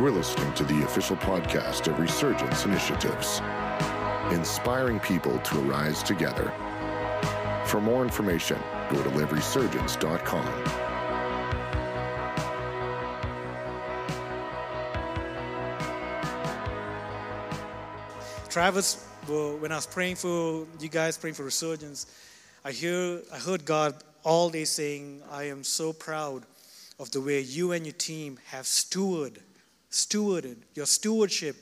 You are listening to the official podcast of Resurgence Initiatives, inspiring people to arise together. For more information, go to liveresurgence.com. Travis, when I was praying for you guys, praying for resurgence, I hear I heard God all day saying, I am so proud of the way you and your team have steward, stewarded. Your stewardship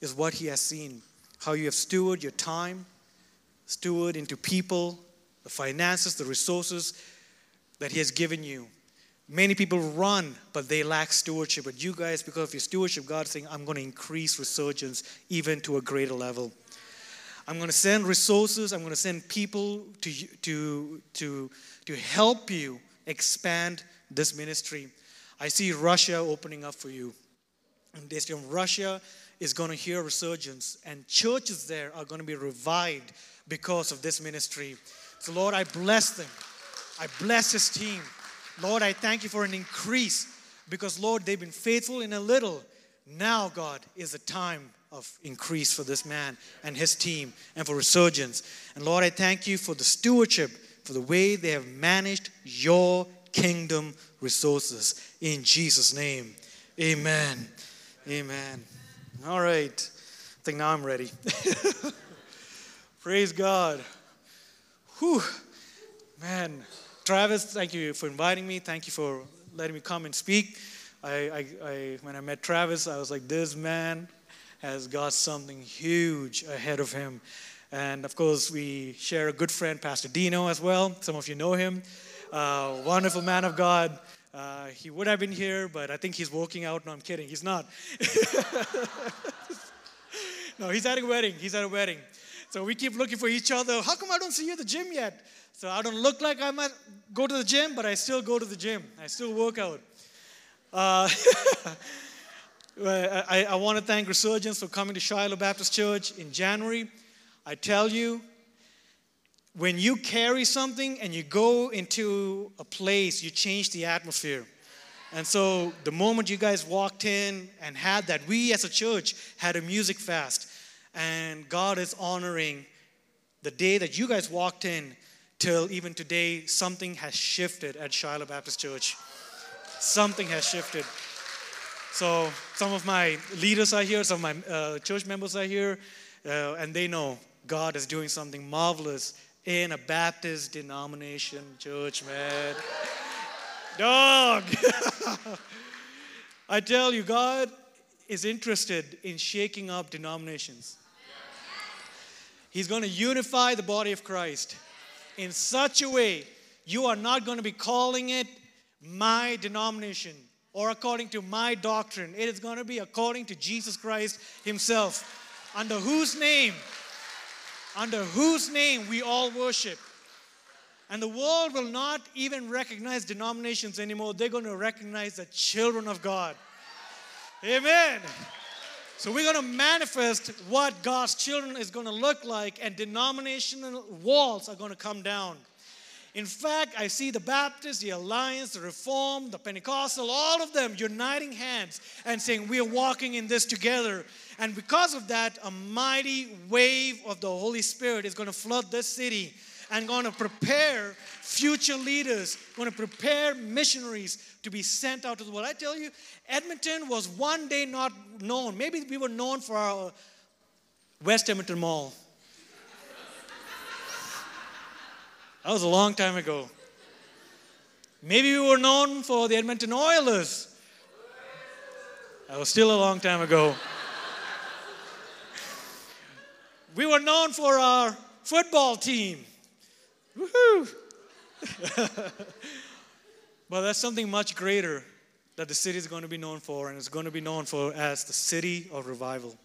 is what He has seen. How you have stewarded your time, steward into people, the finances, the resources that He has given you. Many people run, but they lack stewardship. But you guys, because of your stewardship, God is saying, I'm going to increase resurgence even to a greater level. I'm going to send resources, I'm going to send people to, to, to, to help you expand this ministry. I see Russia opening up for you. And this year in Russia is going to hear resurgence, and churches there are going to be revived because of this ministry. So, Lord, I bless them. I bless his team. Lord, I thank you for an increase because, Lord, they've been faithful in a little. Now, God, is a time of increase for this man and his team and for resurgence. And Lord, I thank you for the stewardship, for the way they have managed your kingdom resources. In Jesus' name, amen. Amen. All right. I think now I'm ready. Praise God. Whew. Man, Travis, thank you for inviting me. Thank you for letting me come and speak. I, I, I, when I met Travis, I was like, this man has got something huge ahead of him. And of course, we share a good friend, Pastor Dino, as well. Some of you know him. Uh, wonderful man of God. Uh, he would have been here, but I think he's working out. No, I'm kidding. He's not. no, he's at a wedding. He's at a wedding. So we keep looking for each other. How come I don't see you at the gym yet? So I don't look like I might go to the gym, but I still go to the gym. I still work out. Uh, I, I want to thank Resurgence for coming to Shiloh Baptist Church in January. I tell you, when you carry something and you go into a place, you change the atmosphere. And so the moment you guys walked in and had that, we as a church had a music fast. And God is honoring the day that you guys walked in till even today, something has shifted at Shiloh Baptist Church. Something has shifted. So some of my leaders are here, some of my uh, church members are here, uh, and they know God is doing something marvelous in a Baptist denomination church, man. Dog! I tell you, God is interested in shaking up denominations. He's going to unify the body of Christ in such a way you are not going to be calling it my denomination or according to my doctrine. It is going to be according to Jesus Christ Himself, under whose name, under whose name we all worship. And the world will not even recognize denominations anymore. They're going to recognize the children of God. Amen. So we're going to manifest what God's children is going to look like, and denominational walls are going to come down. In fact, I see the Baptist, the Alliance, the Reform, the Pentecostal, all of them uniting hands and saying, We are walking in this together. And because of that, a mighty wave of the Holy Spirit is going to flood this city and going to prepare future leaders, going to prepare missionaries to be sent out to the world. I tell you, Edmonton was one day not known. Maybe we were known for our West Edmonton Mall. That was a long time ago. Maybe we were known for the Edmonton Oilers. That was still a long time ago. We were known for our football team. Woohoo! but that's something much greater that the city is going to be known for, and it's going to be known for as the city of revival.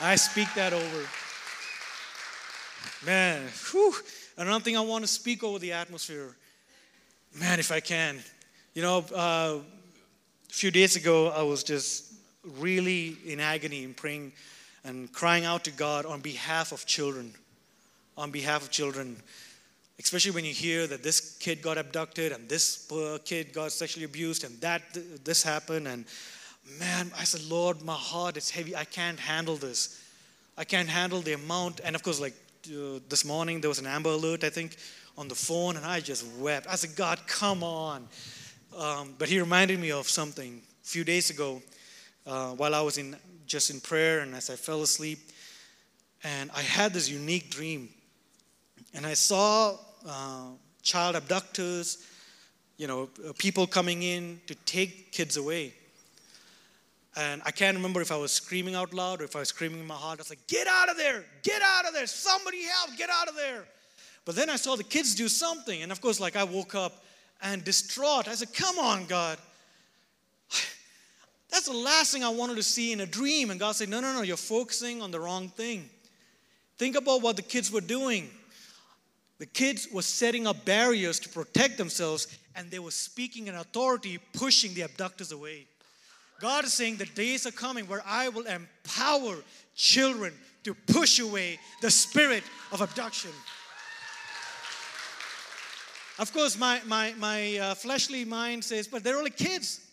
I speak that over. Man, whew. Another thing I want to speak over the atmosphere. Man, if I can. You know, uh, a few days ago, I was just really in agony and praying and crying out to God on behalf of children. On behalf of children. especially when you hear that this kid got abducted and this kid got sexually abused and that this happened. And man i said lord my heart is heavy. I can't handle this. I can't handle the amount. And of course like uh, this morning there was an amber alert i think on the phone and i just wept. I said god come on. Um, but he reminded me of something. A few days ago uh, while i was in just in prayer and as i fell asleep and i had this unique dream and i saw uh, child abductors you know people coming in to take kids away and I can't remember if I was screaming out loud or if I was screaming in my heart. I was like, get out of there, get out of there, somebody help, get out of there. But then I saw the kids do something. And of course, like I woke up and distraught. I said, come on, God. That's the last thing I wanted to see in a dream. And God said, no, no, no, you're focusing on the wrong thing. Think about what the kids were doing. The kids were setting up barriers to protect themselves, and they were speaking in authority, pushing the abductors away. God is saying the days are coming where I will empower children to push away the spirit of abduction. Of course, my, my, my uh, fleshly mind says, but they're only kids.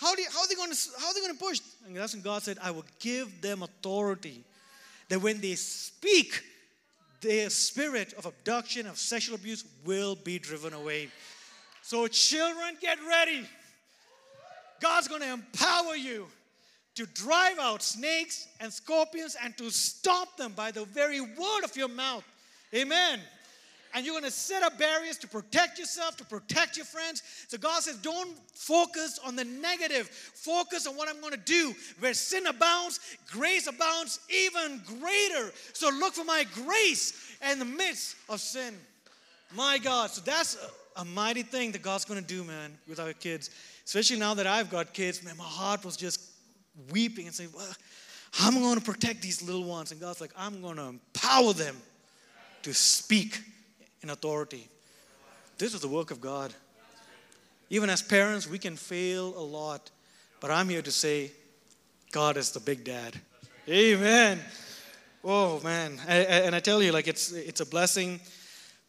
How, do you, how, are they going to, how are they going to push? And that's when God said, I will give them authority. That when they speak, their spirit of abduction, of sexual abuse will be driven away. So, children, get ready. God's going to empower you to drive out snakes and scorpions and to stop them by the very word of your mouth. Amen. And you're going to set up barriers to protect yourself, to protect your friends. So God says, don't focus on the negative. Focus on what I'm going to do. Where sin abounds, grace abounds even greater. So look for my grace in the midst of sin. My God. So that's a, a mighty thing that God's going to do, man, with our kids. Especially now that I've got kids, man, my heart was just weeping and saying, well, I'm going to protect these little ones. And God's like, I'm going to empower them to speak in authority. This is the work of God. Even as parents, we can fail a lot, but I'm here to say, God is the big dad. Amen. Oh man, and I tell you, like it's it's a blessing.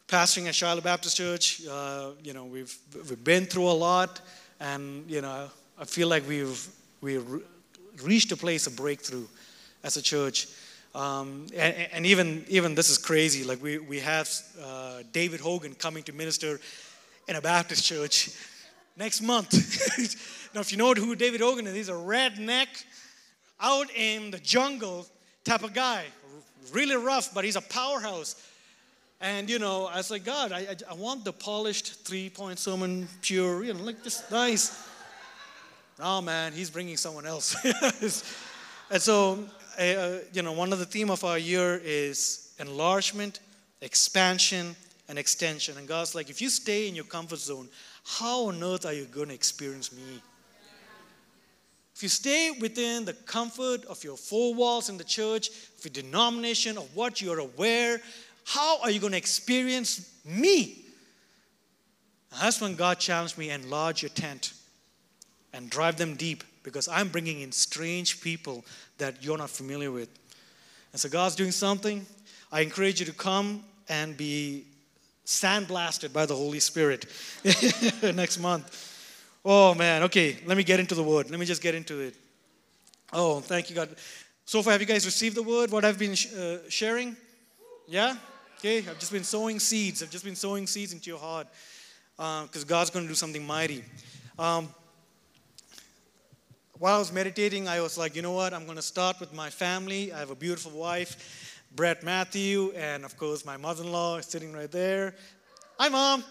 Pastoring at Shiloh Baptist Church, uh, you know, we've we've been through a lot. And, you know, I feel like we've, we've reached a place of breakthrough as a church. Um, and, and, even, even this is crazy. Like, we, we have uh, David Hogan coming to minister in a Baptist church next month. now, if you know who David Hogan is, he's a redneck, out in the jungle type of guy. Really rough, but he's a powerhouse. And, you know, I was like, God, I, I, I want the polished three point sermon, pure, you know, like just nice. Oh, man, he's bringing someone else. and so, uh, you know, one of the theme of our year is enlargement, expansion, and extension. And God's like, if you stay in your comfort zone, how on earth are you going to experience me? If you stay within the comfort of your four walls in the church, of your denomination, of what you're aware, how are you going to experience me? that's when God challenged me enlarge your tent and drive them deep because I'm bringing in strange people that you're not familiar with. And so God's doing something. I encourage you to come and be sandblasted by the Holy Spirit next month. Oh man, okay, let me get into the word. Let me just get into it. Oh, thank you, God. So far, have you guys received the word? What I've been sh- uh, sharing? Yeah? Okay, I've just been sowing seeds. I've just been sowing seeds into your heart because uh, God's going to do something mighty. Um, while I was meditating, I was like, you know what? I'm going to start with my family. I have a beautiful wife, Brett Mathew, and of course, my mother in law is sitting right there. Hi, Mom.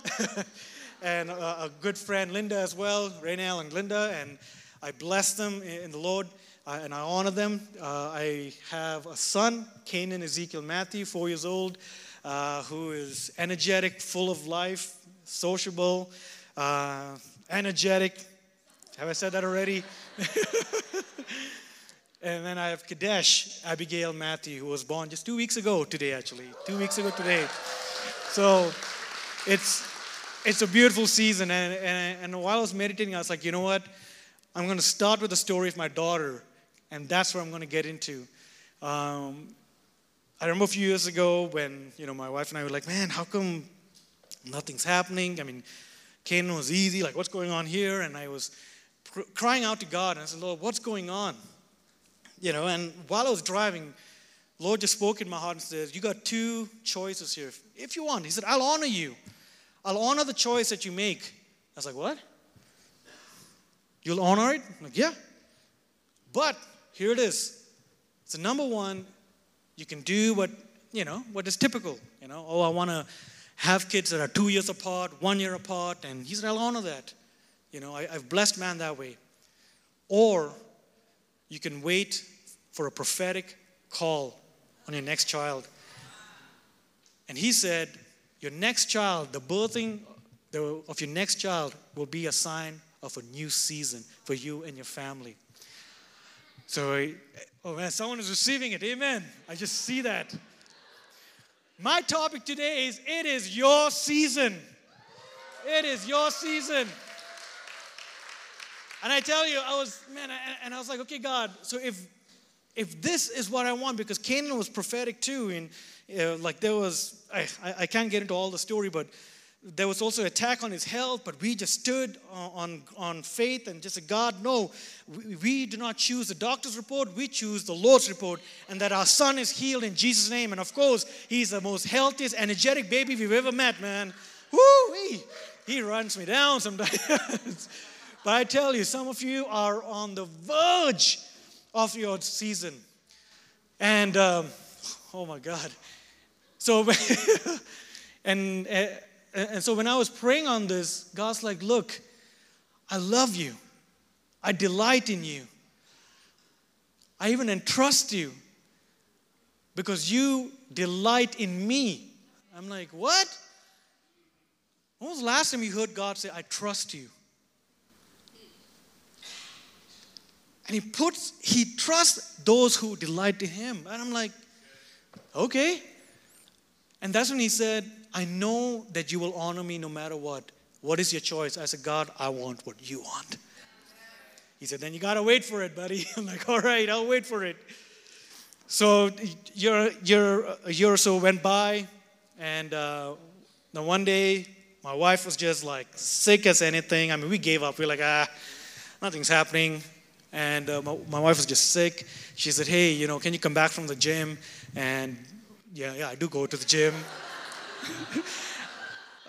and a, a, good friend, Linda, as well, Raynell and Linda. And I bless them in the Lord uh, and I honor them. Uh, I have a son, Canaan Ezekiel Mathew, four years old uh, who is energetic, full of life, sociable, uh, energetic. Have I said that already? and then I have Kadesh Abigail Mathew, who was born just two weeks ago today, actually. Two weeks ago today. So it's it's a beautiful season. And, and, and while I was meditating, I was like, you know what? I'm going to start with the story of my daughter, and that's where I'm going to get into. Um, I remember a few years ago when you know my wife and I were like, man, how come Nothing's happening. I mean, Canaan was easy, like, what's going on here? And I was crying out to God, and I said, Lord, what's going on? You know, and while I was driving, Lord just spoke in my heart and says, You got two choices here. If you want, He said, I'll honor you. I'll honor the choice that you make. I was like, What? You'll honor it? I'm like, yeah. But here it is. So number one, you can do what, you know, what is typical. You know, oh, I want to have kids that are two years apart, one year apart, and he said, I'll honor that. You know, I, I've blessed man that way. Or you can wait for a prophetic call on your next child. And he said, Your next child, the birthing of your next child, will be a sign of a new season for you and your family. So, oh man, someone is receiving it. Amen. I just see that. My topic today is it is your season. It is your season. And I tell you, I was, man, and I was like, okay, God, so if if this is what I want, because Canaan was prophetic too, and uh, like there was, I, I can't get into all the story, but there was also attack on his health, but we just stood on, on faith and just said, God, no, we, we, do not choose the doctor's report, we choose the Lord's report, and that our son is healed in Jesus' name. And of course, he's the most healthiest, energetic baby we've ever met, man. Woo! He runs me down sometimes. but I tell you, some of you are on the verge of your season. And, um, oh my God. So, and, uh, and so when I was praying on this, God's like, Look, I love you. I delight in you. I even entrust you because you delight in me. I'm like, What? When was the last time you heard God say, I trust you? And he puts, he trusts those who delight to him. And I'm like, okay. And that's when he said, I know that you will honor me no matter what. What is your choice? I said, God, I want what you want. He said, then you got to wait for it, buddy. I'm like, all right, I'll wait for it. So year, year, a year or so went by, and uh, one day, my wife was just like sick as anything. I mean, we gave up. We are like, ah, nothing's happening. And uh, my, my wife was just sick. She said, hey, you know, can you come back from the gym? And yeah, yeah, I do go to the gym.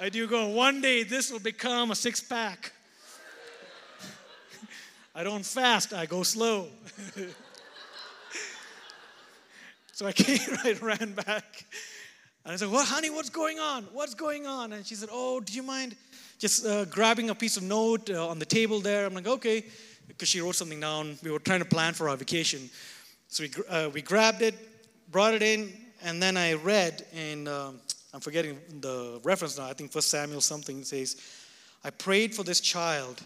I do go, one day this will become a six pack. I don't fast, I go slow. so I came right, ran back. And I said, Well, honey, what's going on? What's going on? And she said, Oh, do you mind just uh, grabbing a piece of note uh, on the table there? I'm like, Okay, because she wrote something down. We were trying to plan for our vacation. So we, uh, we grabbed it, brought it in, and then I read in um, I'm forgetting the reference now. I think First Samuel something says, I prayed for this child,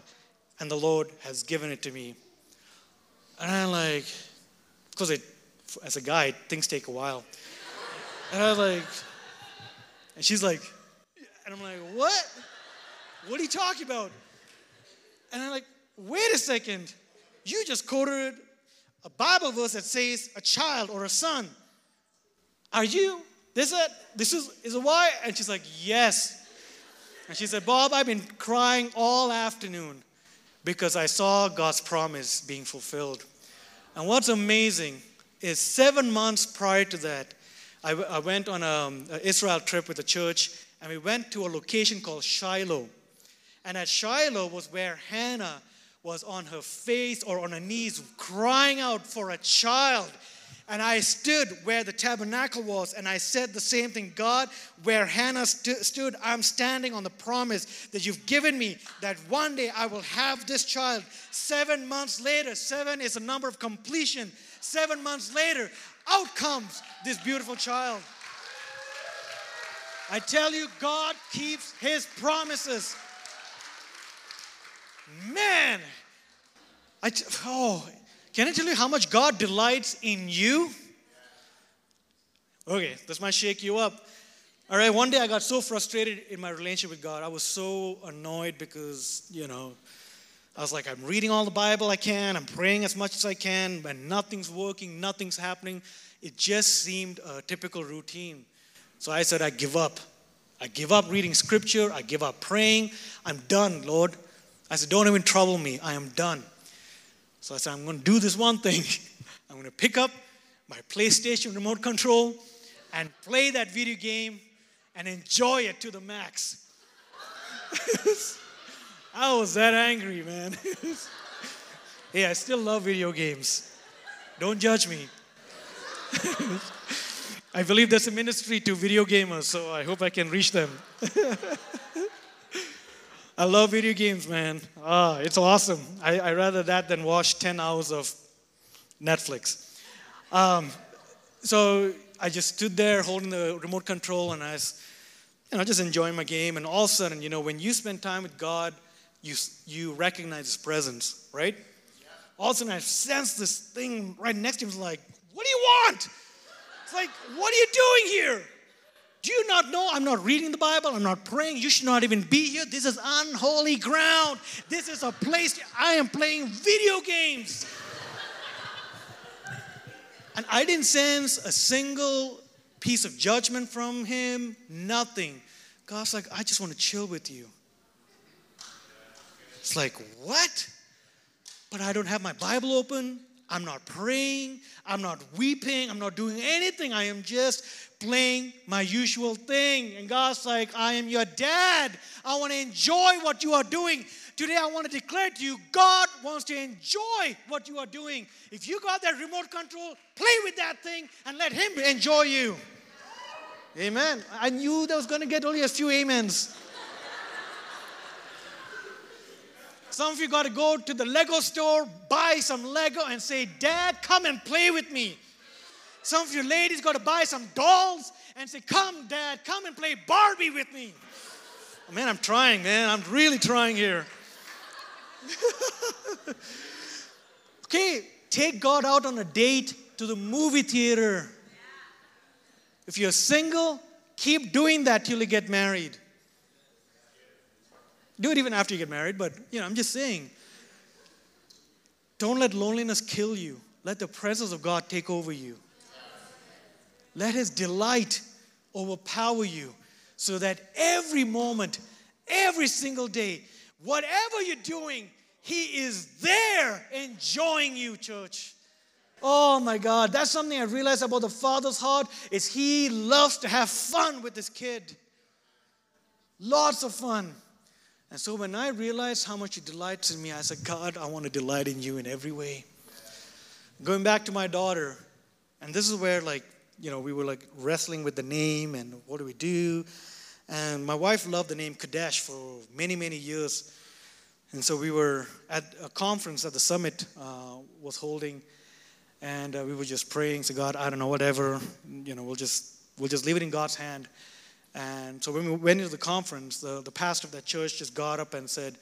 and the Lord has given it to me. And I'm like, because it, as a guy, things take a while. And I was like, and she's like, and I'm like, what? What are you talking about? And I'm like, wait a second. You just quoted a Bible verse that says a child or a son. Are you this is this is is it why? And she's like, yes. And she said, Bob, I've been crying all afternoon because I saw God's promise being fulfilled. And what's amazing is seven months prior to that, I, I went on um, an Israel trip with the church, and we went to a location called Shiloh. And at Shiloh was where Hannah was on her face or on her knees crying out for a child. And I stood where the tabernacle was, and I said the same thing God, where Hannah st- stood, I'm standing on the promise that you've given me that one day I will have this child. Seven months later, seven is a number of completion. Seven months later, out comes this beautiful child. I tell you, God keeps his promises. Man, I oh, can I tell you how much God delights in you? Okay, this might shake you up. All right, one day I got so frustrated in my relationship with God. I was so annoyed because, you know, I was like, I'm reading all the Bible I can, I'm praying as much as I can, but nothing's working, nothing's happening. It just seemed a typical routine. So I said, I give up. I give up reading scripture. I give up praying. I'm done, Lord. I said, Don't even trouble me. I am done. So I said, I'm going to do this one thing. I'm going to pick up my PlayStation remote control and play that video game and enjoy it to the max. I was that angry, man. hey, I still love video games. Don't judge me. I believe there's a ministry to video gamers, so I hope I can reach them. I love video games, man. Ah, it's awesome. I, I rather that than watch 10 hours of Netflix. Um, so I just stood there holding the remote control and I was, you know, just enjoying my game. And all of a sudden, you know, when you spend time with God, you, you recognize His presence, right? All of a sudden, I sense this thing right next to me. It's like, what do you want? It's like, what are you doing here? Do you not know I'm not reading the Bible? I'm not praying. You should not even be here. This is unholy ground. This is a place I am playing video games. and I didn't sense a single piece of judgment from him, nothing. God's like, I just want to chill with you. It's like, what? But I don't have my Bible open. I'm not praying. I'm not weeping. I'm not doing anything. I am just playing my usual thing. And God's like, I am your dad. I want to enjoy what you are doing. Today, I want to declare to you God wants to enjoy what you are doing. If you got that remote control, play with that thing and let Him enjoy you. Amen. I knew that was going to get only a few amens. Some of you got to go to the Lego store, buy some Lego, and say, Dad, come and play with me. Some of you ladies got to buy some dolls and say, Come, Dad, come and play Barbie with me. Oh, man, I'm trying, man. I'm really trying here. okay, take God out on a date to the movie theater. If you're single, keep doing that till you get married. Do it even after you get married, but you know, I'm just saying. Don't let loneliness kill you. Let the presence of God take over you. Let His delight overpower you so that every moment, every single day, whatever you're doing, He is there enjoying you, church. Oh my God, that's something I realized about the Father's heart is He loves to have fun with His kid. Lots of fun. And so when I realized how much He delights in me, I said, God, I want to delight in you in every way. Going back to my daughter, and this is where, like, you know, we were like wrestling with the name and what do we do. And my wife loved the name Kadesh for many, many years. And so we were at a conference that the summit uh, was holding, and uh, we were just praying to God, I don't know, whatever, you know, we'll just we'll just leave it in God's hand. And so when we went into the conference, the, the pastor of that church just got up and said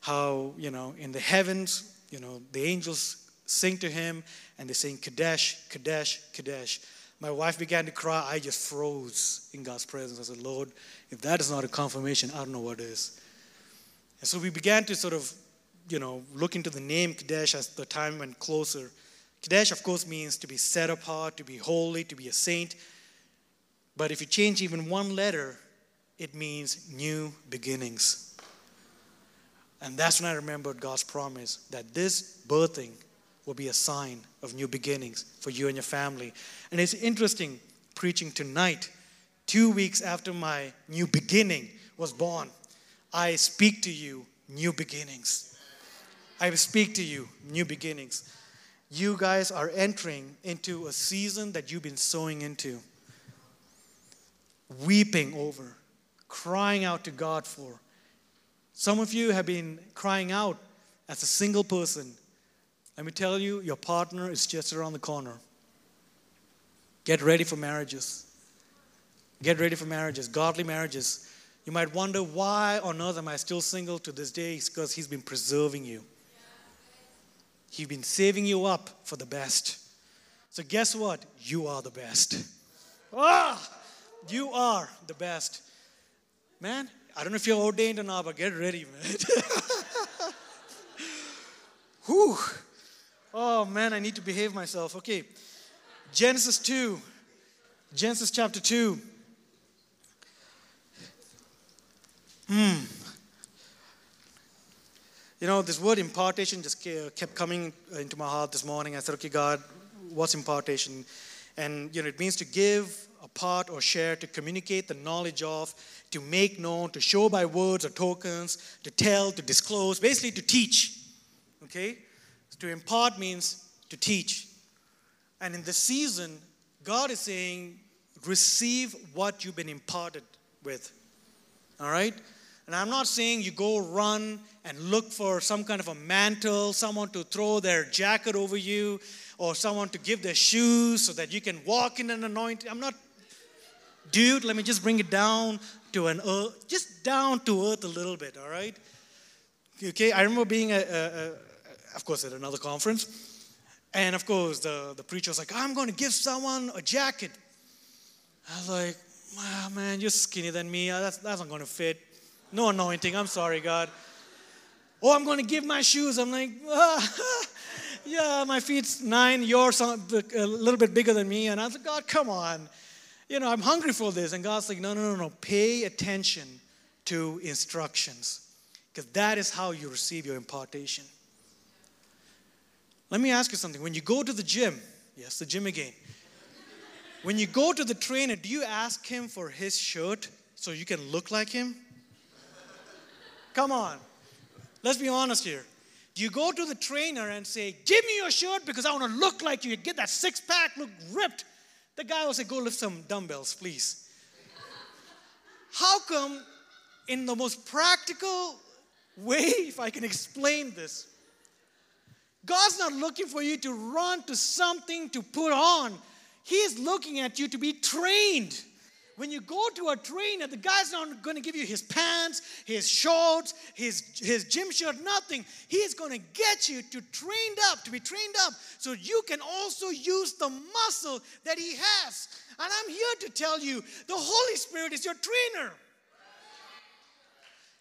how, you know, in the heavens, you know, the angels sing to him and they sing Kadesh, Kadesh, Kadesh. My wife began to cry. I just froze in God's presence. I said, Lord, if that is not a confirmation, I don't know what is. And so we began to sort of, you know, look into the name Kadesh as the time went closer. Kadesh, of course, means to be set apart, to be holy, to be a saint. But if you change even one letter, it means new beginnings. And that's when I remembered God's promise that this birthing will be a sign of new beginnings for you and your family. And it's interesting preaching tonight, two weeks after my new beginning was born. I speak to you new beginnings. I speak to you new beginnings. You guys are entering into a season that you've been sowing into weeping over, crying out to God for. Some of you have been crying out as a single person. Let me tell you, your partner is just around the corner. Get ready for marriages. Get ready for marriages, godly marriages. You might wonder why on earth am I still single to this day? It's because He's been preserving you. He's been saving you up for the best. So, guess what? You are the best. Ah! You are the best. Man, I don't know if you're ordained or not, but get ready, man. Whew. Oh, man, I need to behave myself. Okay. Genesis 2. Genesis chapter 2. Hmm. You know, this word impartation just kept coming uh, into my heart this morning. I said, okay, God, what's impartation? And, you know, it means to give a part or share, to communicate the knowledge of, to make known, to show by words or tokens, to tell, to disclose, basically to teach. Okay? To impart means to teach. And in this season, God is saying, receive what you've been imparted with. All right? And I'm not saying you go run and look for some kind of a mantle, someone to throw their jacket over you, or someone to give their shoes so that you can walk in an anointing. I'm not, dude, let me just bring it down to an earth, just down to earth a little bit, all right? Okay, I remember being, a, a, a, of course, at another conference, and of course, the, the preacher was like, I'm going to give someone a jacket. I was like, wow, man, you're skinnier than me. That's, that's not going to fit. No anointing. I'm sorry, God. Oh, I'm going to give my shoes. I'm like, ah, yeah, my feet's nine. Yours are a little bit bigger than me. And I was like, God, come on. You know, I'm hungry for this. And God's like, no, no, no, no. Pay attention to instructions because that is how you receive your impartation. Let me ask you something. When you go to the gym, yes, the gym again. When you go to the trainer, do you ask him for his shirt so you can look like him? Come on. Let's be honest here. Do you go to the trainer and say, Give me your shirt because I want to look like you? Get that six pack, look ripped. The guy will say, Go lift some dumbbells, please. How come, in the most practical way, if I can explain this, God's not looking for you to run to something to put on, He's looking at you to be trained. When you go to a trainer, the guy's not going to give you his pants, his shorts, his, his gym shirt, nothing. He is going to get you to trained up, to be trained up, so you can also use the muscle that he has. And I'm here to tell you the Holy Spirit is your trainer.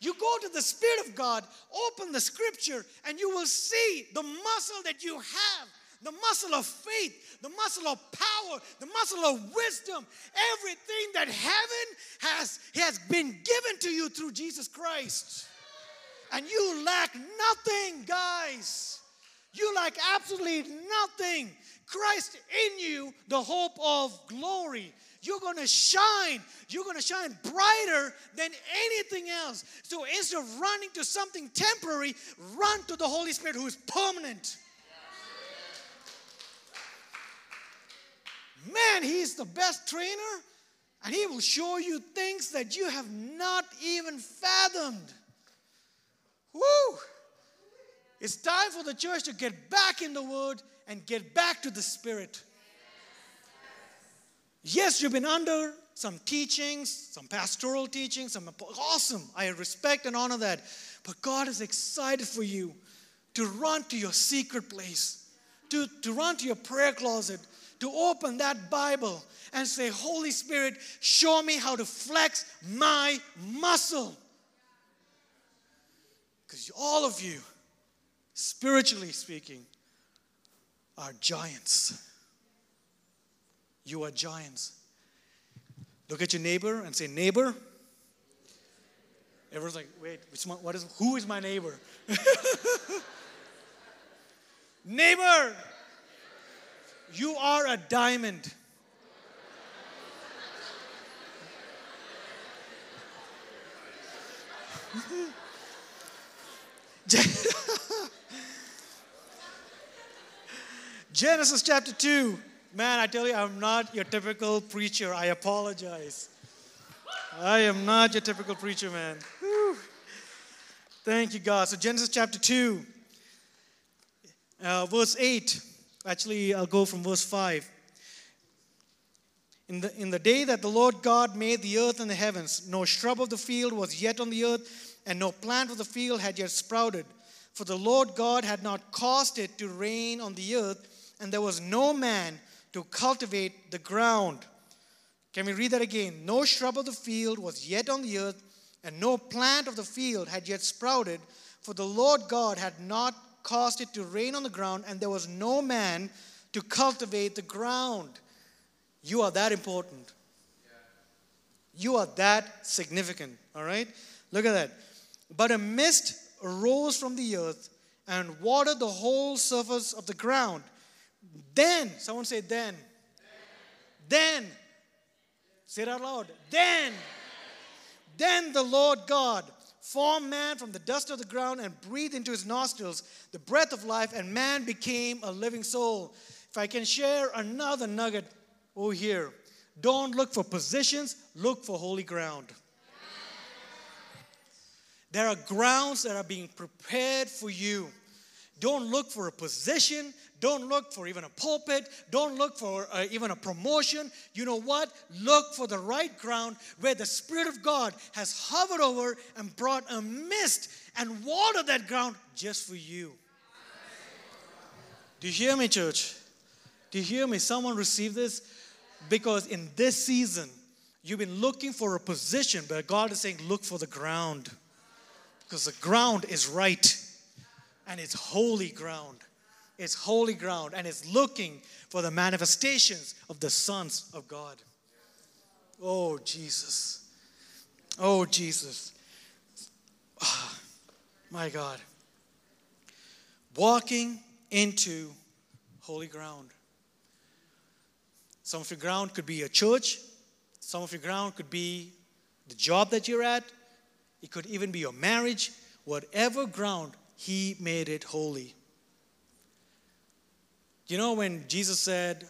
You go to the Spirit of God, open the scripture, and you will see the muscle that you have the muscle of faith, the muscle of power, the muscle of wisdom, everything that heaven has, has been given to you through Jesus Christ. And you lack nothing, guys. You lack absolutely nothing. Christ in you, the hope of glory. You're going to shine. You're going to shine brighter than anything else. So instead of running to something temporary, run to the Holy Spirit who is permanent. Man, he's the best trainer, and he will show you things that you have not even fathomed. Woo! It's time for the church to get back in the Word and get back to the Spirit. Yes, you've been under some teachings, some pastoral teachings, some awesome. I respect and honor that. But God is excited for you to run to your secret place, to, to run to your prayer closet, to open that Bible and say, Holy Spirit, show me how to flex my muscle. Because all of you, spiritually speaking, are giants. You are giants. Look at your neighbor and say, Neighbor. Everyone's like, wait, which one, what is, who is my neighbor? neighbor, you are a diamond. Genesis chapter 2. Man, I tell you, I'm not your typical preacher. I apologize. I am not your typical preacher, man. Whew. Thank you, God. So, Genesis chapter 2, uh, verse 8. Actually, I'll go from verse 5. In the, in the day that the Lord God made the earth and the heavens, no shrub of the field was yet on the earth, and no plant of the field had yet sprouted. For the Lord God had not caused it to rain on the earth, and there was no man to cultivate the ground. Can we read that again? No shrub of the field was yet on the earth, and no plant of the field had yet sprouted, for the Lord God had not caused it to rain on the ground, and there was no man to cultivate the ground. You are that important. You are that significant, all right? Look at that. But a mist arose from the earth and watered the whole surface of the ground. Then, someone say, then. Then. then say it out loud. Then. Then the Lord God formed man from the dust of the ground and breathed into his nostrils the breath of life, and man became a living soul. If I can share another nugget over here, don't look for positions, look for holy ground. There are grounds that are being prepared for you. Don't look for a position. Don't look for even a pulpit. Don't look for uh, even a promotion. You know what? Look for the right ground where the Spirit of God has hovered over and brought a mist and watered that ground just for you. Do you hear me, church? Do you hear me? Someone receive this? Because in this season, you've been looking for a position, but God is saying, look for the ground. Because the ground is right and it's holy ground. It's holy ground and is looking for the manifestations of the sons of God. Oh, Jesus. Oh, Jesus. Oh, my God. Walking into holy ground. Some of your ground could be a church, some of your ground could be the job that you're at, it could even be your marriage. Whatever ground, He made it holy. You know, when Jesus said,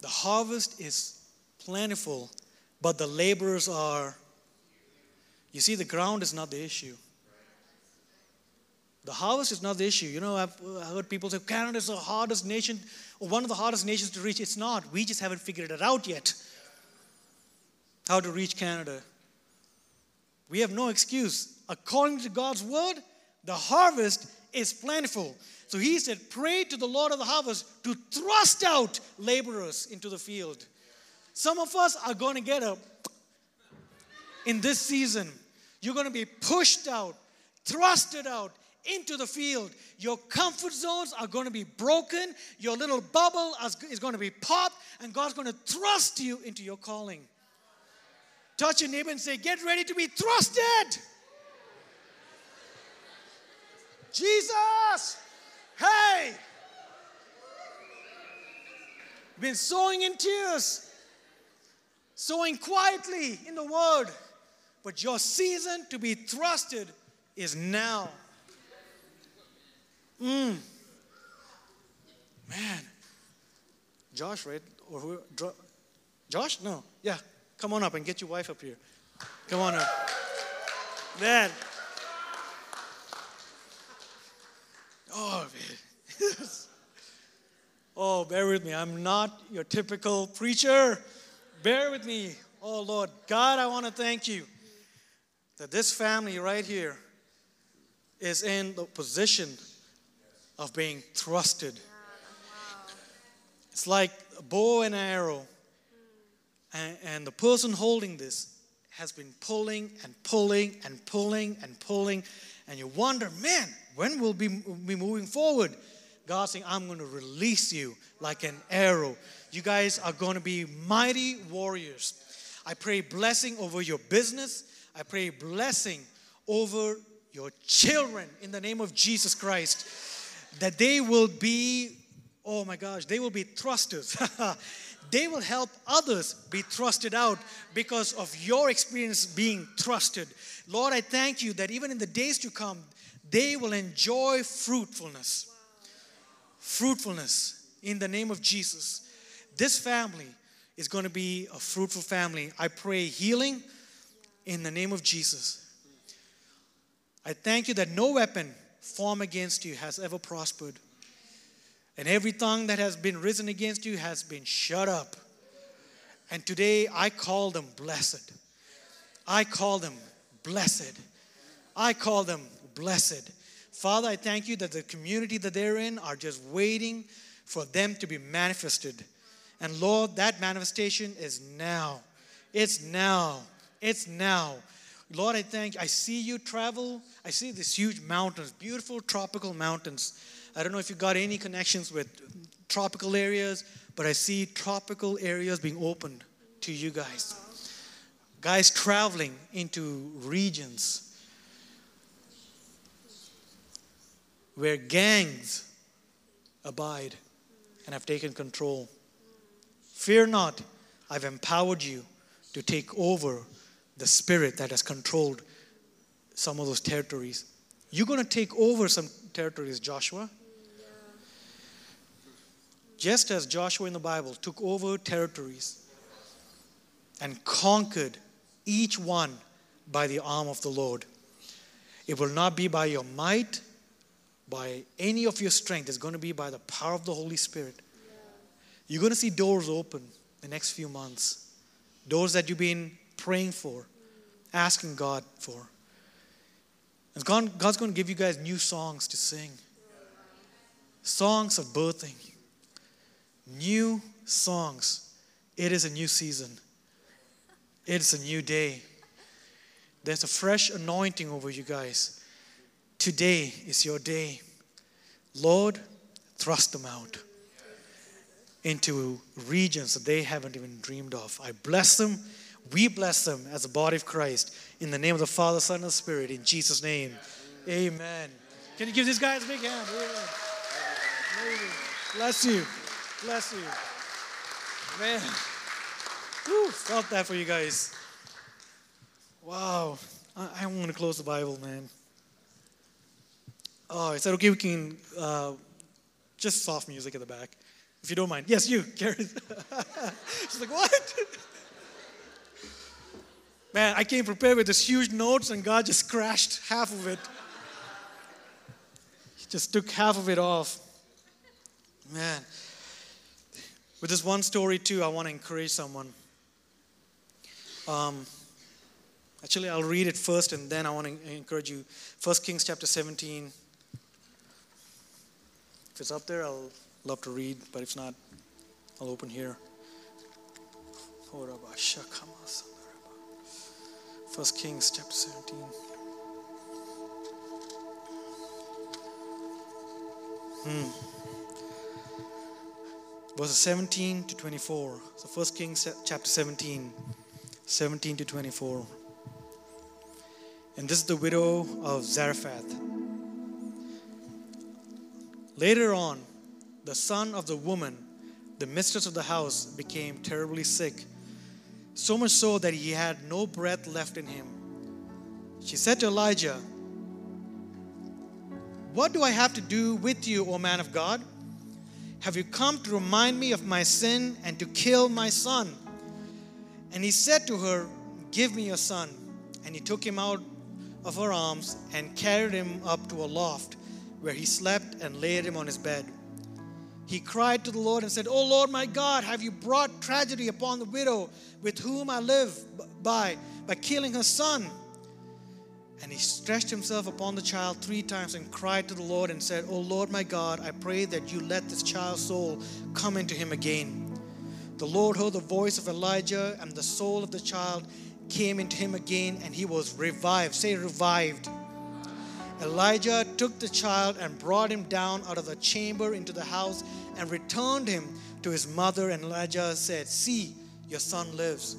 The harvest is plentiful, but the laborers are, you see, the ground is not the issue. The harvest is not the issue. You know, I've heard people say Canada is the hardest nation, or one of the hardest nations to reach. It's not. We just haven't figured it out yet. How to reach Canada. We have no excuse. According to God's word, the harvest is plentiful. So he said, Pray to the Lord of the harvest to thrust out laborers into the field. Some of us are going to get a in this season. You're going to be pushed out, thrusted out into the field. Your comfort zones are going to be broken. Your little bubble is going to be popped, and God's going to thrust you into your calling. Touch your neighbor and say, Get ready to be thrusted. Jesus, hey, been sowing in tears, sowing quietly in the word, but your season to be thrusted is now. Mm. Man. Josh, right? Or who? Josh? No. Yeah. Come on up and get your wife up here. Come on up. Man. Oh, man. oh, bear with me. I'm not your typical preacher. Bear with me. Oh, Lord. God, I want to thank you that this family right here is in the position of being thrusted. It's like a bow and arrow. And, and the person holding this has been pulling and pulling and pulling and pulling. And you wonder, man, when we'll we be moving forward? God saying, I'm going to release you like an arrow. You guys are going to be mighty warriors. I pray blessing over your business. I pray blessing over your children in the name of Jesus Christ that they will be, oh my gosh, they will be thrusters. they will help others be thrusted out because of your experience being trusted. Lord, I thank you that even in the days to come, they will enjoy fruitfulness. Fruitfulness in the name of Jesus. This family is going to be a fruitful family. I pray healing in the name of Jesus. I thank you that no weapon form against you has ever prospered. And every tongue that has been risen against you has been shut up. And today I call them blessed. I call them blessed. I call them blessed. Father, I thank you that the community that they're in are just waiting for them to be manifested. And Lord, that manifestation is now. It's now. It's now. Lord, I thank you. I see you travel. I see these huge mountains, beautiful tropical mountains. I don't know if you got any connections with tropical areas, but I see tropical areas being opened to you guys. Guys traveling into regions. Where gangs abide and have taken control. Fear not, I've empowered you to take over the spirit that has controlled some of those territories. You're going to take over some territories, Joshua. Just as Joshua in the Bible took over territories and conquered each one by the arm of the Lord. It will not be by your might, by any of your strength. It's going to be by the power of the Holy Spirit. You're going to see doors open the next few months. Doors that you've been praying for, asking God for. And God, God's going to give you guys new songs to sing. Songs of birthing. New songs. It is a new season. It's a new day. There's a fresh anointing over you guys. Today is your day. Lord, thrust them out into regions that they haven't even dreamed of. I bless them. We bless them as a body of Christ. In the name of the Father, Son, and the Spirit. In Jesus' name. Amen. Can you give these guys a big hand? Bless you. Bless you. Man. Whew, felt that for you guys. Wow. I, I want to close the Bible, man. Oh, is that okay? We can uh, just soft music at the back, if you don't mind. Yes, you, Karen. She's like, what? Man, I came prepared with this huge notes, and God just crashed half of it. He just took half of it off. Man. With this one story, too, I want to encourage someone. Um, actually, I'll read it first and then I want to encourage you. 1 Kings chapter 17. If it's up there, I'll love to read, but if not, I'll open here. 1 Kings chapter 17. Hmm. Verses 17 to 24. So 1 Kings chapter 17. 17 to 24. And this is the widow of Zarephath. Later on, the son of the woman, the mistress of the house, became terribly sick, so much so that he had no breath left in him. She said to Elijah, What do I have to do with you, O man of God? Have you come to remind me of my sin and to kill my son? And he said to her, Give me your son. And he took him out of her arms and carried him up to a loft where he slept and laid him on his bed. He cried to the Lord and said, O Lord my God, have you brought tragedy upon the widow with whom I live by, by killing her son? And he stretched himself upon the child three times and cried to the Lord and said, O Lord my God, I pray that you let this child's soul come into him again. The Lord heard the voice of Elijah, and the soul of the child came into him again, and he was revived. Say, revived. Elijah took the child and brought him down out of the chamber into the house and returned him to his mother. And Elijah said, See, your son lives.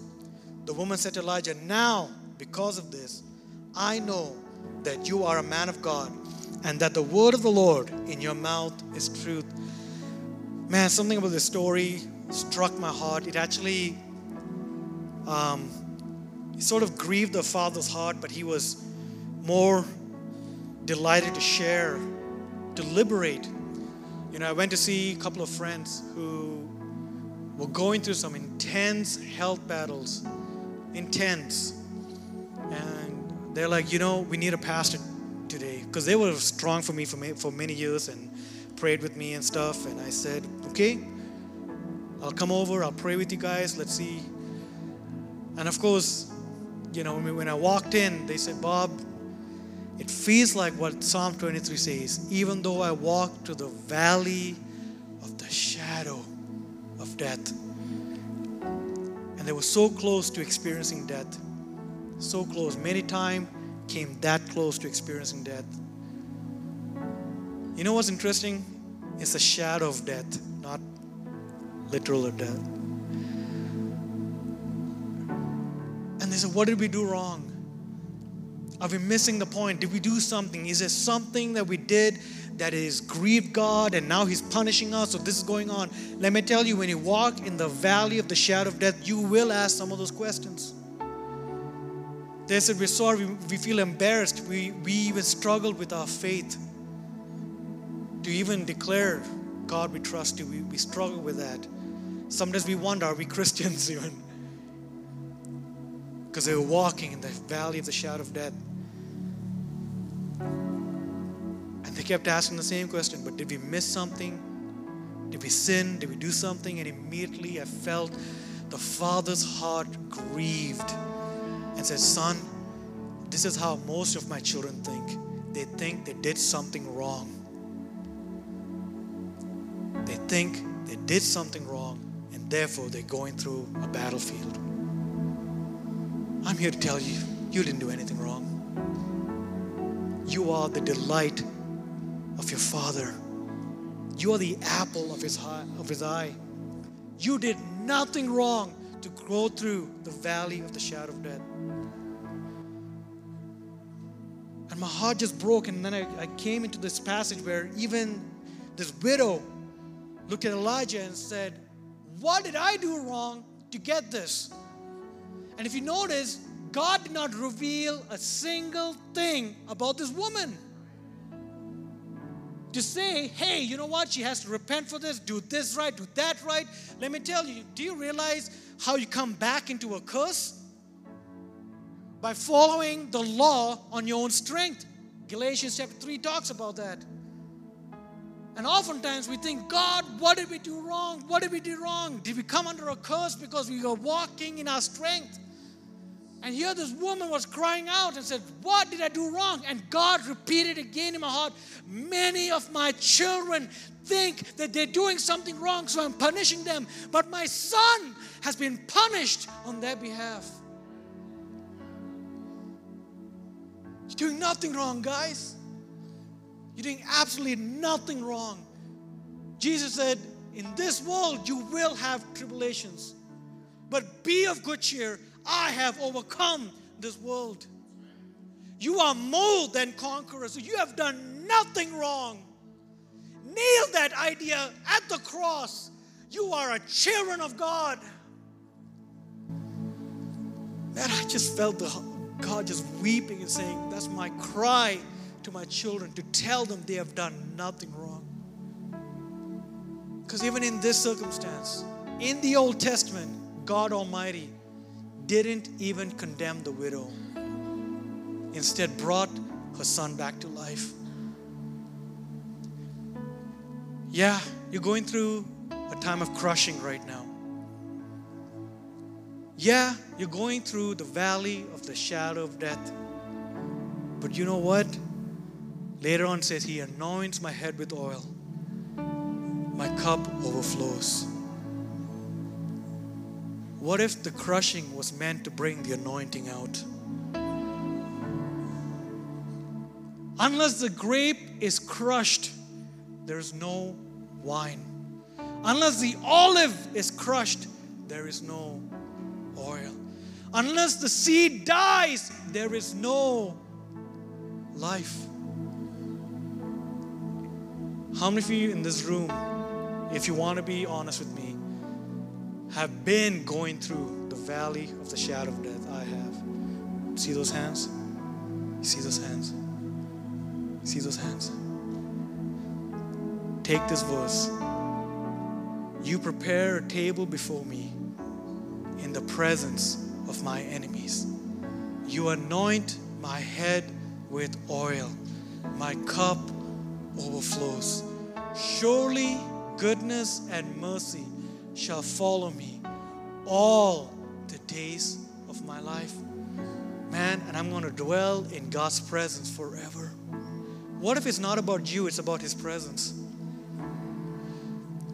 The woman said to Elijah, Now, because of this, I know that you are a man of God and that the word of the Lord in your mouth is truth. Man, something about this story struck my heart. It actually um, sort of grieved the father's heart, but he was more delighted to share, to liberate. You know, I went to see a couple of friends who were going through some intense health battles, intense. And they're like, you know, we need a pastor today because they were strong for me for, for many years and prayed with me and stuff. And I said, okay, I'll come over, I'll pray with you guys, let's see. And of course, you know, when I walked in, they said, Bob, it feels like what Psalm 23 says even though I walk to the valley of the shadow of death. And they were so close to experiencing death. So close. Many times came that close to experiencing death. You know what's interesting? It's the shadow of death, not literal death. And they said, What did we do wrong? Are we missing the point? Did we do something? Is there something that we did that is grieved God and now He's punishing us, so this is going on. Let me tell you, when you walk in the valley of the shadow of death, you will ask some of those questions. They said, We're sorry, we, feel embarrassed. We, we even struggled with our faith to even declare, God, we trust you. We, we struggle with that. Sometimes we wonder, are we Christians even? Because they were walking in the valley of the shadow of death. Kept asking the same question, but did we miss something? Did we sin? Did we do something? And immediately I felt the father's heart grieved and said, Son, this is how most of my children think. They think they did something wrong. They think they did something wrong, and therefore they're going through a battlefield. I'm here to tell you, you didn't do anything wrong. You are the delight of your Father. You are the apple of his, eye, of his eye. You did nothing wrong to go through the valley of the shadow of death. And my heart just broke. And then I, I came into this passage where even this widow looked at Elijah and said, What did I do wrong to get this? And if you notice, God did not reveal a single thing about this woman. To say, hey, you know what? She has to repent for this, do this right, do that right. Let me tell you, do you realize how you come back into a curse? By following the law on your own strength. Galatians chapter 3 talks about that. And oftentimes we think, God, what did we do wrong? What did we do wrong? Did we come under a curse because we were walking in our strength? And here this woman was crying out and said, What did I do wrong? And God repeated again in my heart, Many of my children think that they're doing something wrong, so I'm punishing them. But my son has been punished on their behalf. You're doing nothing wrong, guys. You're doing absolutely nothing wrong. Jesus said, In this world you will have tribulations, but be of good cheer. I have overcome this world. You are more than conquerors. You have done nothing wrong. Nail that idea at the cross. You are a children of God. Man, I just felt the God just weeping and saying, That's my cry to my children to tell them they have done nothing wrong. Because even in this circumstance, in the Old Testament, God Almighty didn't even condemn the widow, instead, brought her son back to life. Yeah, you're going through a time of crushing right now. Yeah, you're going through the valley of the shadow of death. But you know what? Later on says he anoints my head with oil. My cup overflows. What if the crushing was meant to bring the anointing out? Unless the grape is crushed, there's no wine. Unless the olive is crushed, there is no oil. Unless the seed dies, there is no life. How many of you in this room, if you want to be honest with me, have been going through the valley of the shadow of death? I have. See those hands? See those hands? See those hands? Take this verse. You prepare a table before me in the presence of my enemies. You anoint my head with oil. My cup overflows. Surely goodness and mercy shall follow me all the days of my life. Man, and I'm going to dwell in God's presence forever. What if it's not about you, it's about His presence?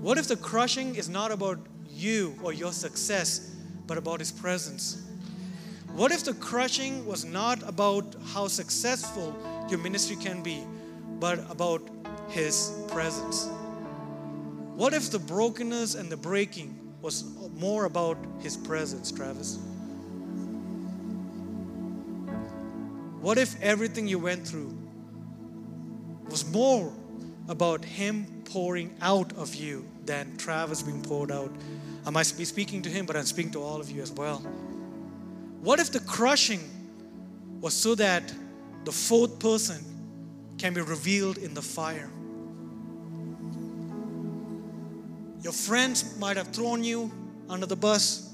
What if the crushing is not about you or your success, but about His presence? What if the crushing was not about how successful your ministry can be, but about His presence? What if the brokenness and the breaking was more about His presence, Travis? What if everything you went through was more about Him pouring out of you than Travis being poured out. I might be speaking to him, but I'm speaking to all of you as well. What if the crushing was so that the fourth person can be revealed in the fire? Your friends might have thrown you under the bus.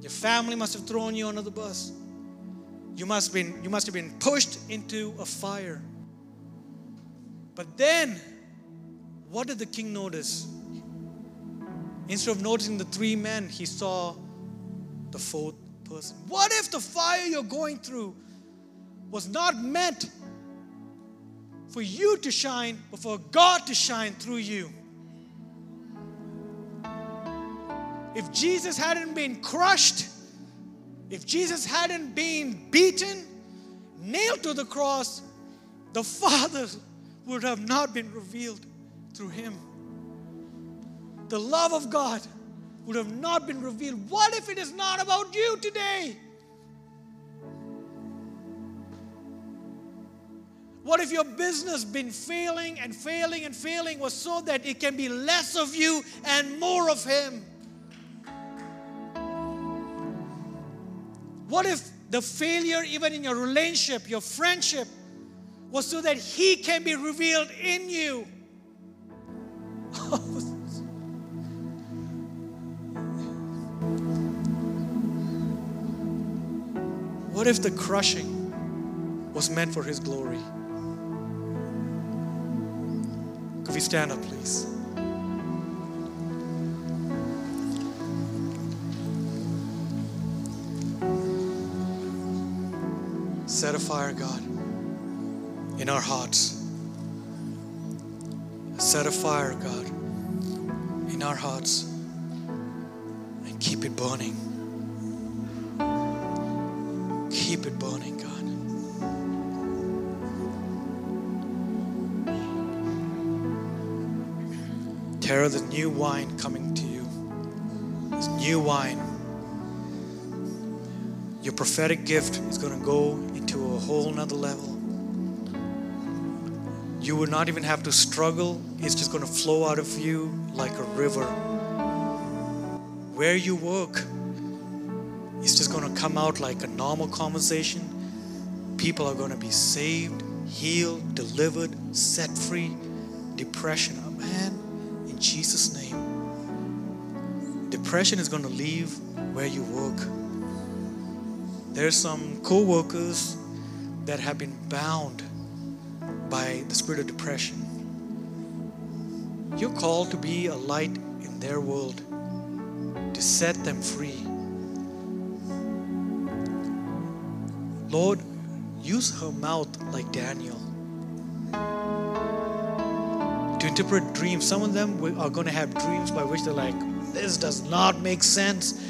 Your family must have thrown you under the bus. You must, have been, you must have been pushed into a fire. But then, what did the king notice? Instead of noticing the three men, he saw the fourth person. What if the fire you're going through was not meant for you to shine, but for God to shine through you? If Jesus hadn't been crushed, if Jesus hadn't been beaten, nailed to the cross, the Father would have not been revealed through him the love of God would have not been revealed. What if it is not about you today? What if your business been failing and failing and failing was so that it can be less of you and more of him? What if the failure even in your relationship, your friendship was so that he can be revealed in you? What if the crushing was meant for His glory? Could we stand up, please? Set a fire, God, in our hearts. Set a fire, God, in our hearts and keep it burning. Keep it burning, God. Tara, the new wine coming to you. This new wine. Your prophetic gift is going to go a whole nother level. You will not even have to struggle, it's just going to flow out of you like a river. Where you work, it's just going to come out like a normal conversation. People are going to be saved, healed, delivered, set free. Depression, oh man, in Jesus' name. Depression is going to leave where you work. There's some co workers that have been bound by the spirit of depression. You're called to be a light in their world, to set them free. Lord, use her mouth like Daniel to interpret dreams. Some of them are going to have dreams by which they're like, this does not make sense.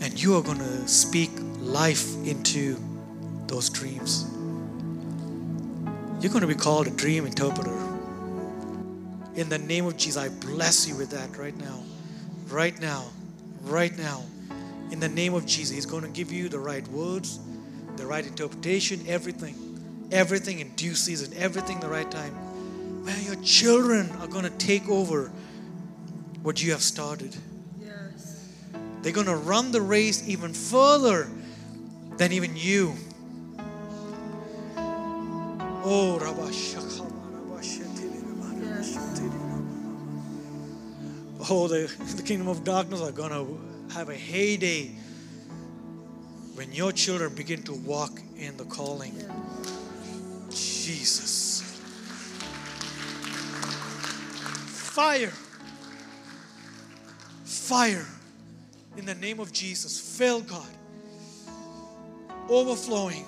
And you are going to speak life into those dreams. You're going to be called a dream interpreter. In the name of Jesus, I bless you with that right now. Right now. Right now. In the name of Jesus, He's going to give you the right words the right interpretation, everything. Everything in due season, everything the right time. Man, your children are going to take over what you have started. Yes. They're going to run the race even further than even you. Oh, the, the kingdom of darkness are going to have a heyday when your children begin to walk in the calling. Jesus. Fire. Fire. In the name of Jesus. Fill God. Overflowing.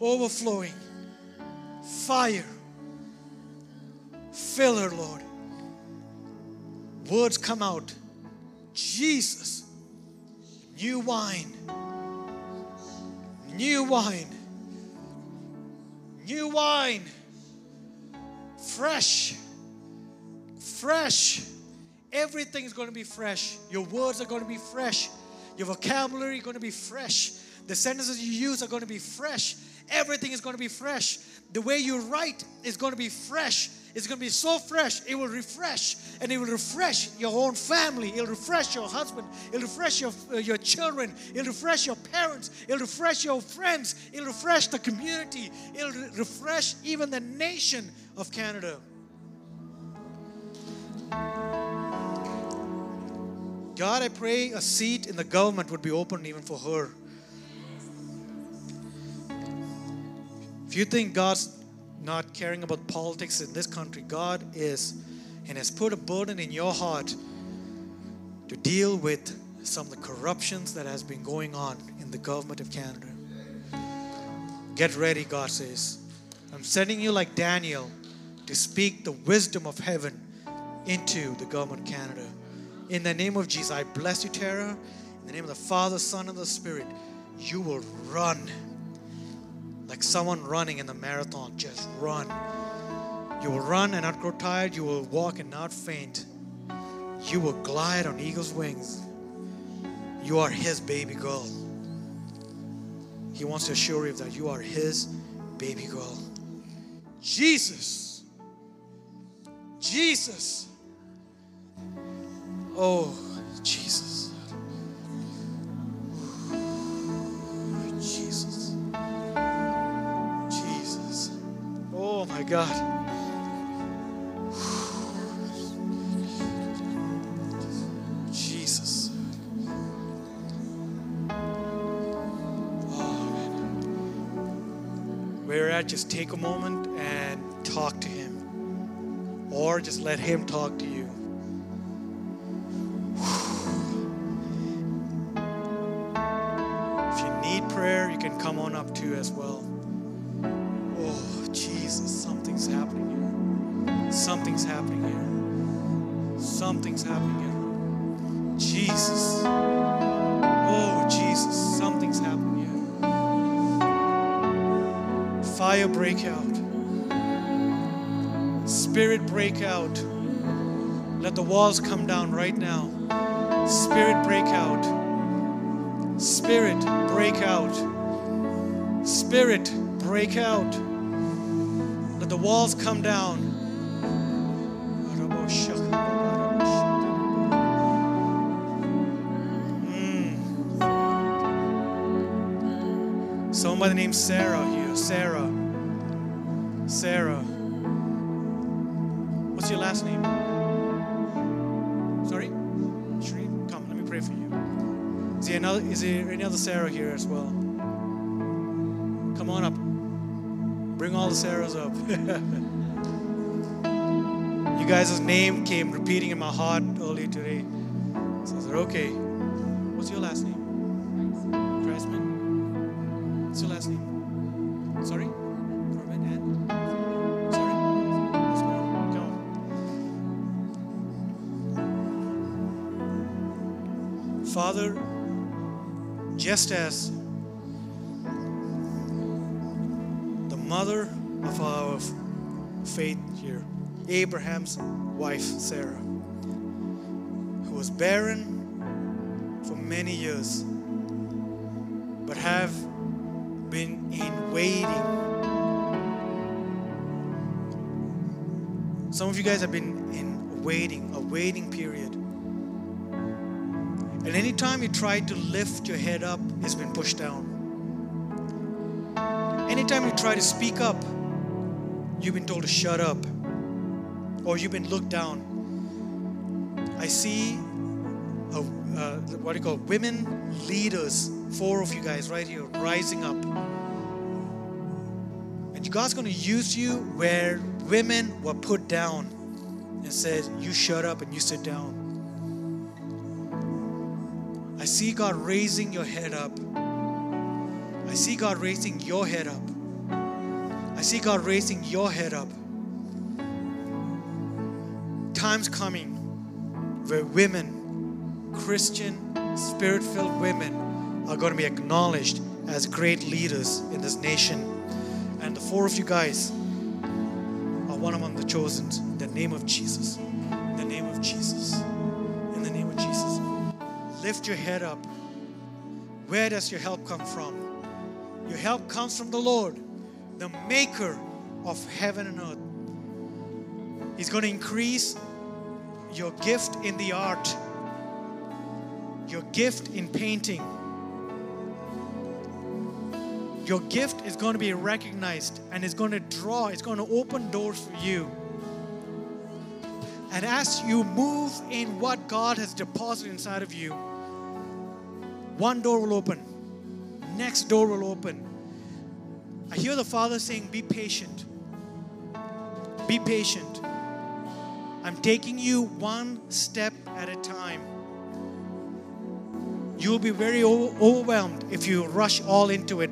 Overflowing. Fire. Fill her, Lord. Words come out. Jesus. New wine New wine. New wine. Fresh. Fresh. Everything is going to be fresh. Your words are going to be fresh. Your vocabulary is going to be fresh. The sentences you use are going to be fresh. everything is going to be fresh. The way you write is going to be fresh. It's going to be so fresh. It will refresh, and it will refresh your own family. It'll refresh your husband. It'll refresh your, uh, your children. It'll refresh your parents. It'll refresh your friends. It'll refresh the community. It'll re- refresh even the nation of Canada. God, I pray a seat in the government would be open even for her. If you think God's not caring about politics in this country, God is and has put a burden in your heart to deal with some of the corruptions that has been going on in the government of Canada. Get ready, God says. I'm sending you like Daniel to speak the wisdom of heaven into the government of Canada. In the name of Jesus, I bless you, Tara. In the name of the Father, Son, and the Spirit, you will run like someone running in the marathon. Just run. You will run and not grow tired. You will walk and not faint. You will glide on eagle's wings. You are His baby girl. He wants to assure you that you are His baby girl. Jesus. Jesus. Oh, Jesus. God. Jesus. Where at, just take a moment and talk to Him. Or just let Him talk to you. Break out. Spirit break out. Let the walls come down right now. Spirit break out. Spirit break out. Spirit break out. Let the walls come down. Mm. Someone by the name Sarah here. Sarah. Sarah. What's your last name? Sorry? Shereen? Come, let me pray for you. Is there, another, is there any other Sarah here as well? Come on up. Bring all the Sarahs up. you guys' name came repeating in my heart earlier today. So I said, okay. What's your last name? Just as the mother of our faith here, Abraham's wife, Sarah, who was barren for many years, but have been in waiting. Some of you guys have been in waiting, a waiting period. And anytime you try to lift your head up, it's been pushed down. Anytime you try to speak up, you've been told to shut up or you've been looked down. I see a, uh, what do you call women leaders, four of you guys right here, rising up. And God's going to use you where women were put down and said, You shut up and you sit down. I see God raising your head up. I see God raising your head up. I see God raising your head up. Time's coming where women, Christian, spirit filled women, are going to be acknowledged as great leaders in this nation. And the four of you guys are one among the chosen. In the name of Jesus. In the name of Jesus. Lift your head up. Where does your help come from? Your help comes from the Lord, the maker of heaven and earth. He's going to increase your gift in the art, your gift in painting. Your gift is going to be recognized and it's going to draw, it's going to open doors for you. And as you move in what God has deposited inside of you, one door will open, next door will open. I hear the Father saying, Be patient. Be patient. I'm taking you one step at a time. You'll be very overwhelmed if you rush all into it.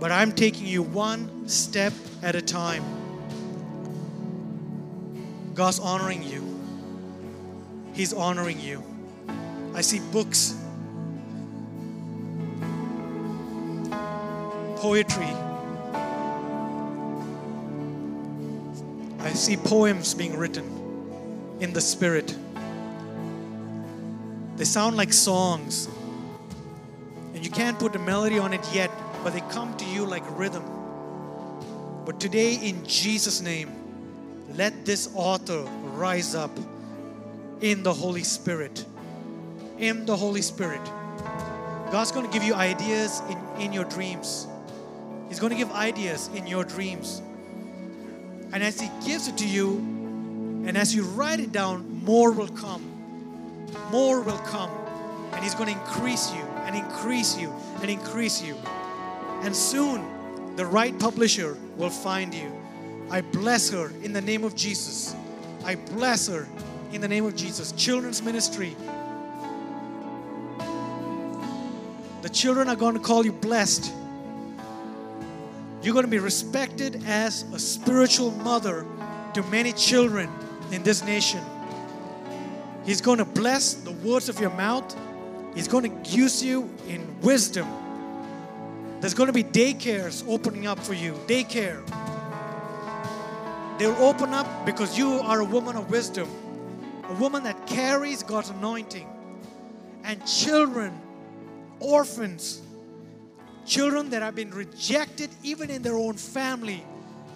But I'm taking you one step at a time. God's honoring you. He's honoring you. I see books, poetry. I see poems being written in the Spirit. They sound like songs. And you can't put a melody on it yet, but they come to you like rhythm. But today, in Jesus' name, let this author rise up in the Holy Spirit. In the Holy Spirit. God's going to give you ideas in, in your dreams. He's going to give ideas in your dreams. And as He gives it to you, and as you write it down, more will come. More will come. And He's going to increase you and increase you and increase you. And soon, the right publisher will find you. I bless her in the name of Jesus. I bless her in the name of Jesus. Children's ministry. The children are going to call you blessed. You're going to be respected as a spiritual mother to many children in this nation. He's going to bless the words of your mouth. He's going to use you in wisdom. There's going to be daycares opening up for you. Daycare. They'll open up because you are a woman of wisdom, a woman that carries God's anointing. And children, orphans, children that have been rejected even in their own family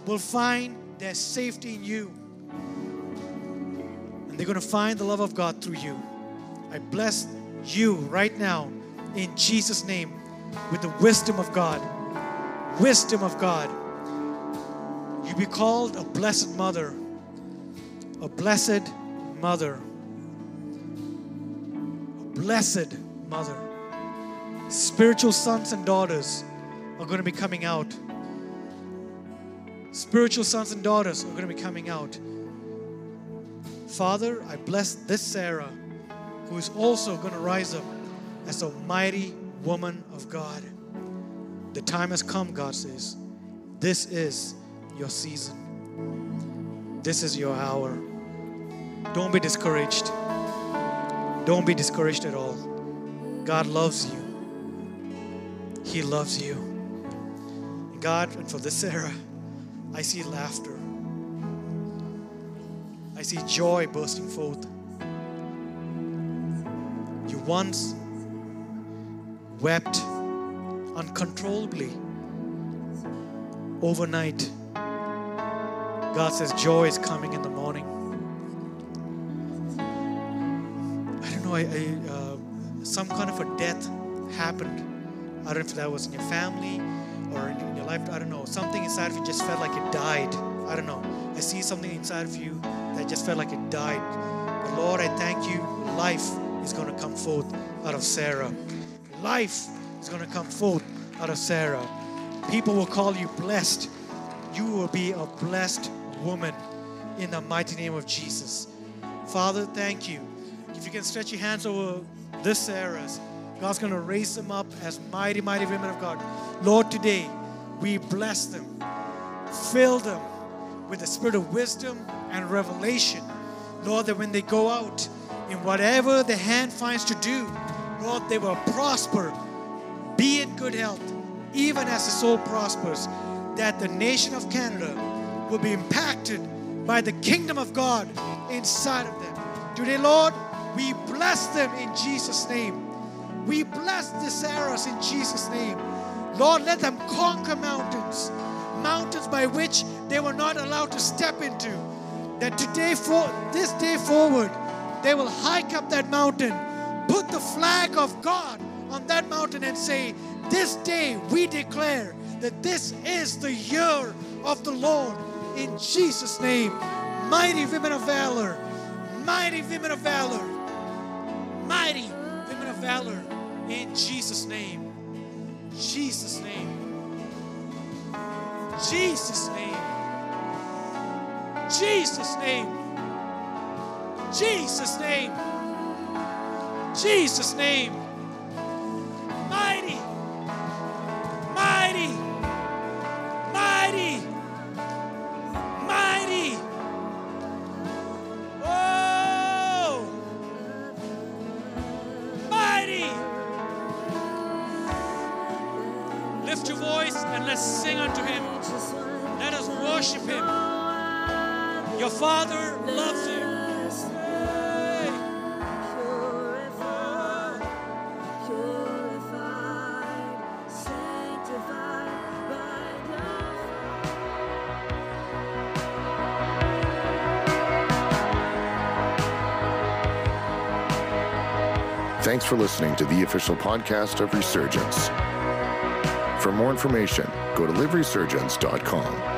will find their safety in you. And they're going to find the love of God through you. I bless you right now in Jesus' name with the wisdom of God. Wisdom of God. You be called a blessed mother. A blessed mother. A blessed mother. Spiritual sons and daughters are going to be coming out. Spiritual sons and daughters are going to be coming out. Father, I bless this Sarah who is also going to rise up as a mighty woman of God. The time has come, God says. This is your season. This is your hour. Don't be discouraged. Don't be discouraged at all. God loves you. He loves you. God, and for this Sarah, I see laughter. I see joy bursting forth. You once wept uncontrollably overnight. God says joy is coming in the morning. I don't know, I, I, uh, some kind of a death happened. I don't know if that was in your family or in your life. I don't know. Something inside of you just felt like it died. I don't know. I see something inside of you that just felt like it died. But Lord, I thank you. Life is going to come forth out of Sarah. Life is going to come forth out of Sarah. People will call you blessed. You will be a blessed woman in the mighty name of Jesus. Father, thank you. If you can stretch your hands over this Sarah's, God's going to raise them up as mighty, mighty women of God. Lord, today we bless them, fill them with the spirit of wisdom and revelation. Lord, that when they go out in whatever the hand finds to do, Lord, they will prosper, be in good health, even as the soul prospers, that the nation of Canada will be impacted by the kingdom of God inside of them. Today, Lord, we bless them in Jesus' name. We bless the Sarahs in Jesus' name. Lord, let them conquer mountains, mountains by which they were not allowed to step into. That today, for this day forward, they will hike up that mountain, put the flag of God on that mountain, and say, This day we declare that this is the year of the Lord. In Jesus' name, mighty women of valor, mighty women of valor, mighty women of valor. In Jesus' name. Jesus' name. Jesus' name. Jesus' name. Jesus' name. Jesus' name. For listening to the official podcast of Resurgence. For more information, go to liveresurgence.com.